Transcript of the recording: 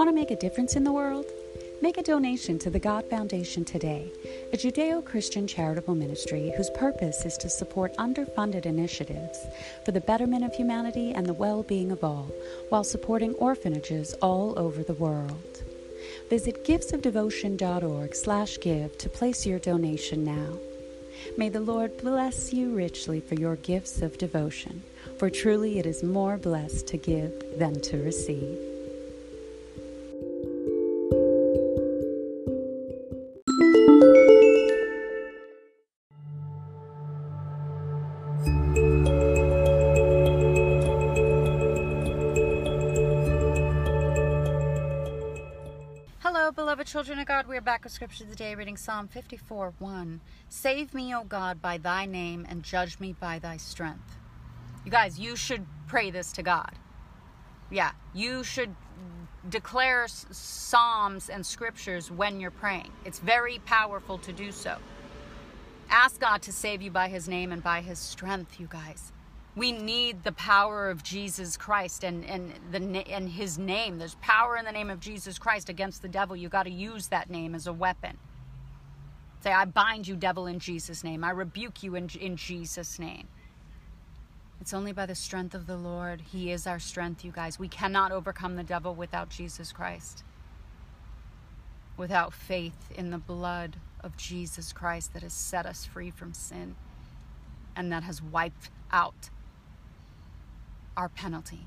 Want to make a difference in the world? Make a donation to the God Foundation today, a Judeo Christian charitable ministry whose purpose is to support underfunded initiatives for the betterment of humanity and the well being of all, while supporting orphanages all over the world. Visit giftsofdevotion.org slash give to place your donation now. May the Lord bless you richly for your gifts of devotion, for truly it is more blessed to give than to receive. Beloved children of God. We are back with Scripture today, reading Psalm 54 1. Save me, O God, by thy name, and judge me by thy strength. You guys, you should pray this to God. Yeah, you should declare Psalms and Scriptures when you're praying. It's very powerful to do so. Ask God to save you by his name and by his strength, you guys we need the power of Jesus Christ and and the and his name. There's power in the name of Jesus Christ against the devil. You got to use that name as a weapon. Say, I bind you, devil, in Jesus' name. I rebuke you in, in Jesus' name. It's only by the strength of the Lord. He is our strength, you guys. We cannot overcome the devil without Jesus Christ. Without faith in the blood of Jesus Christ that has set us free from sin and that has wiped out our penalty.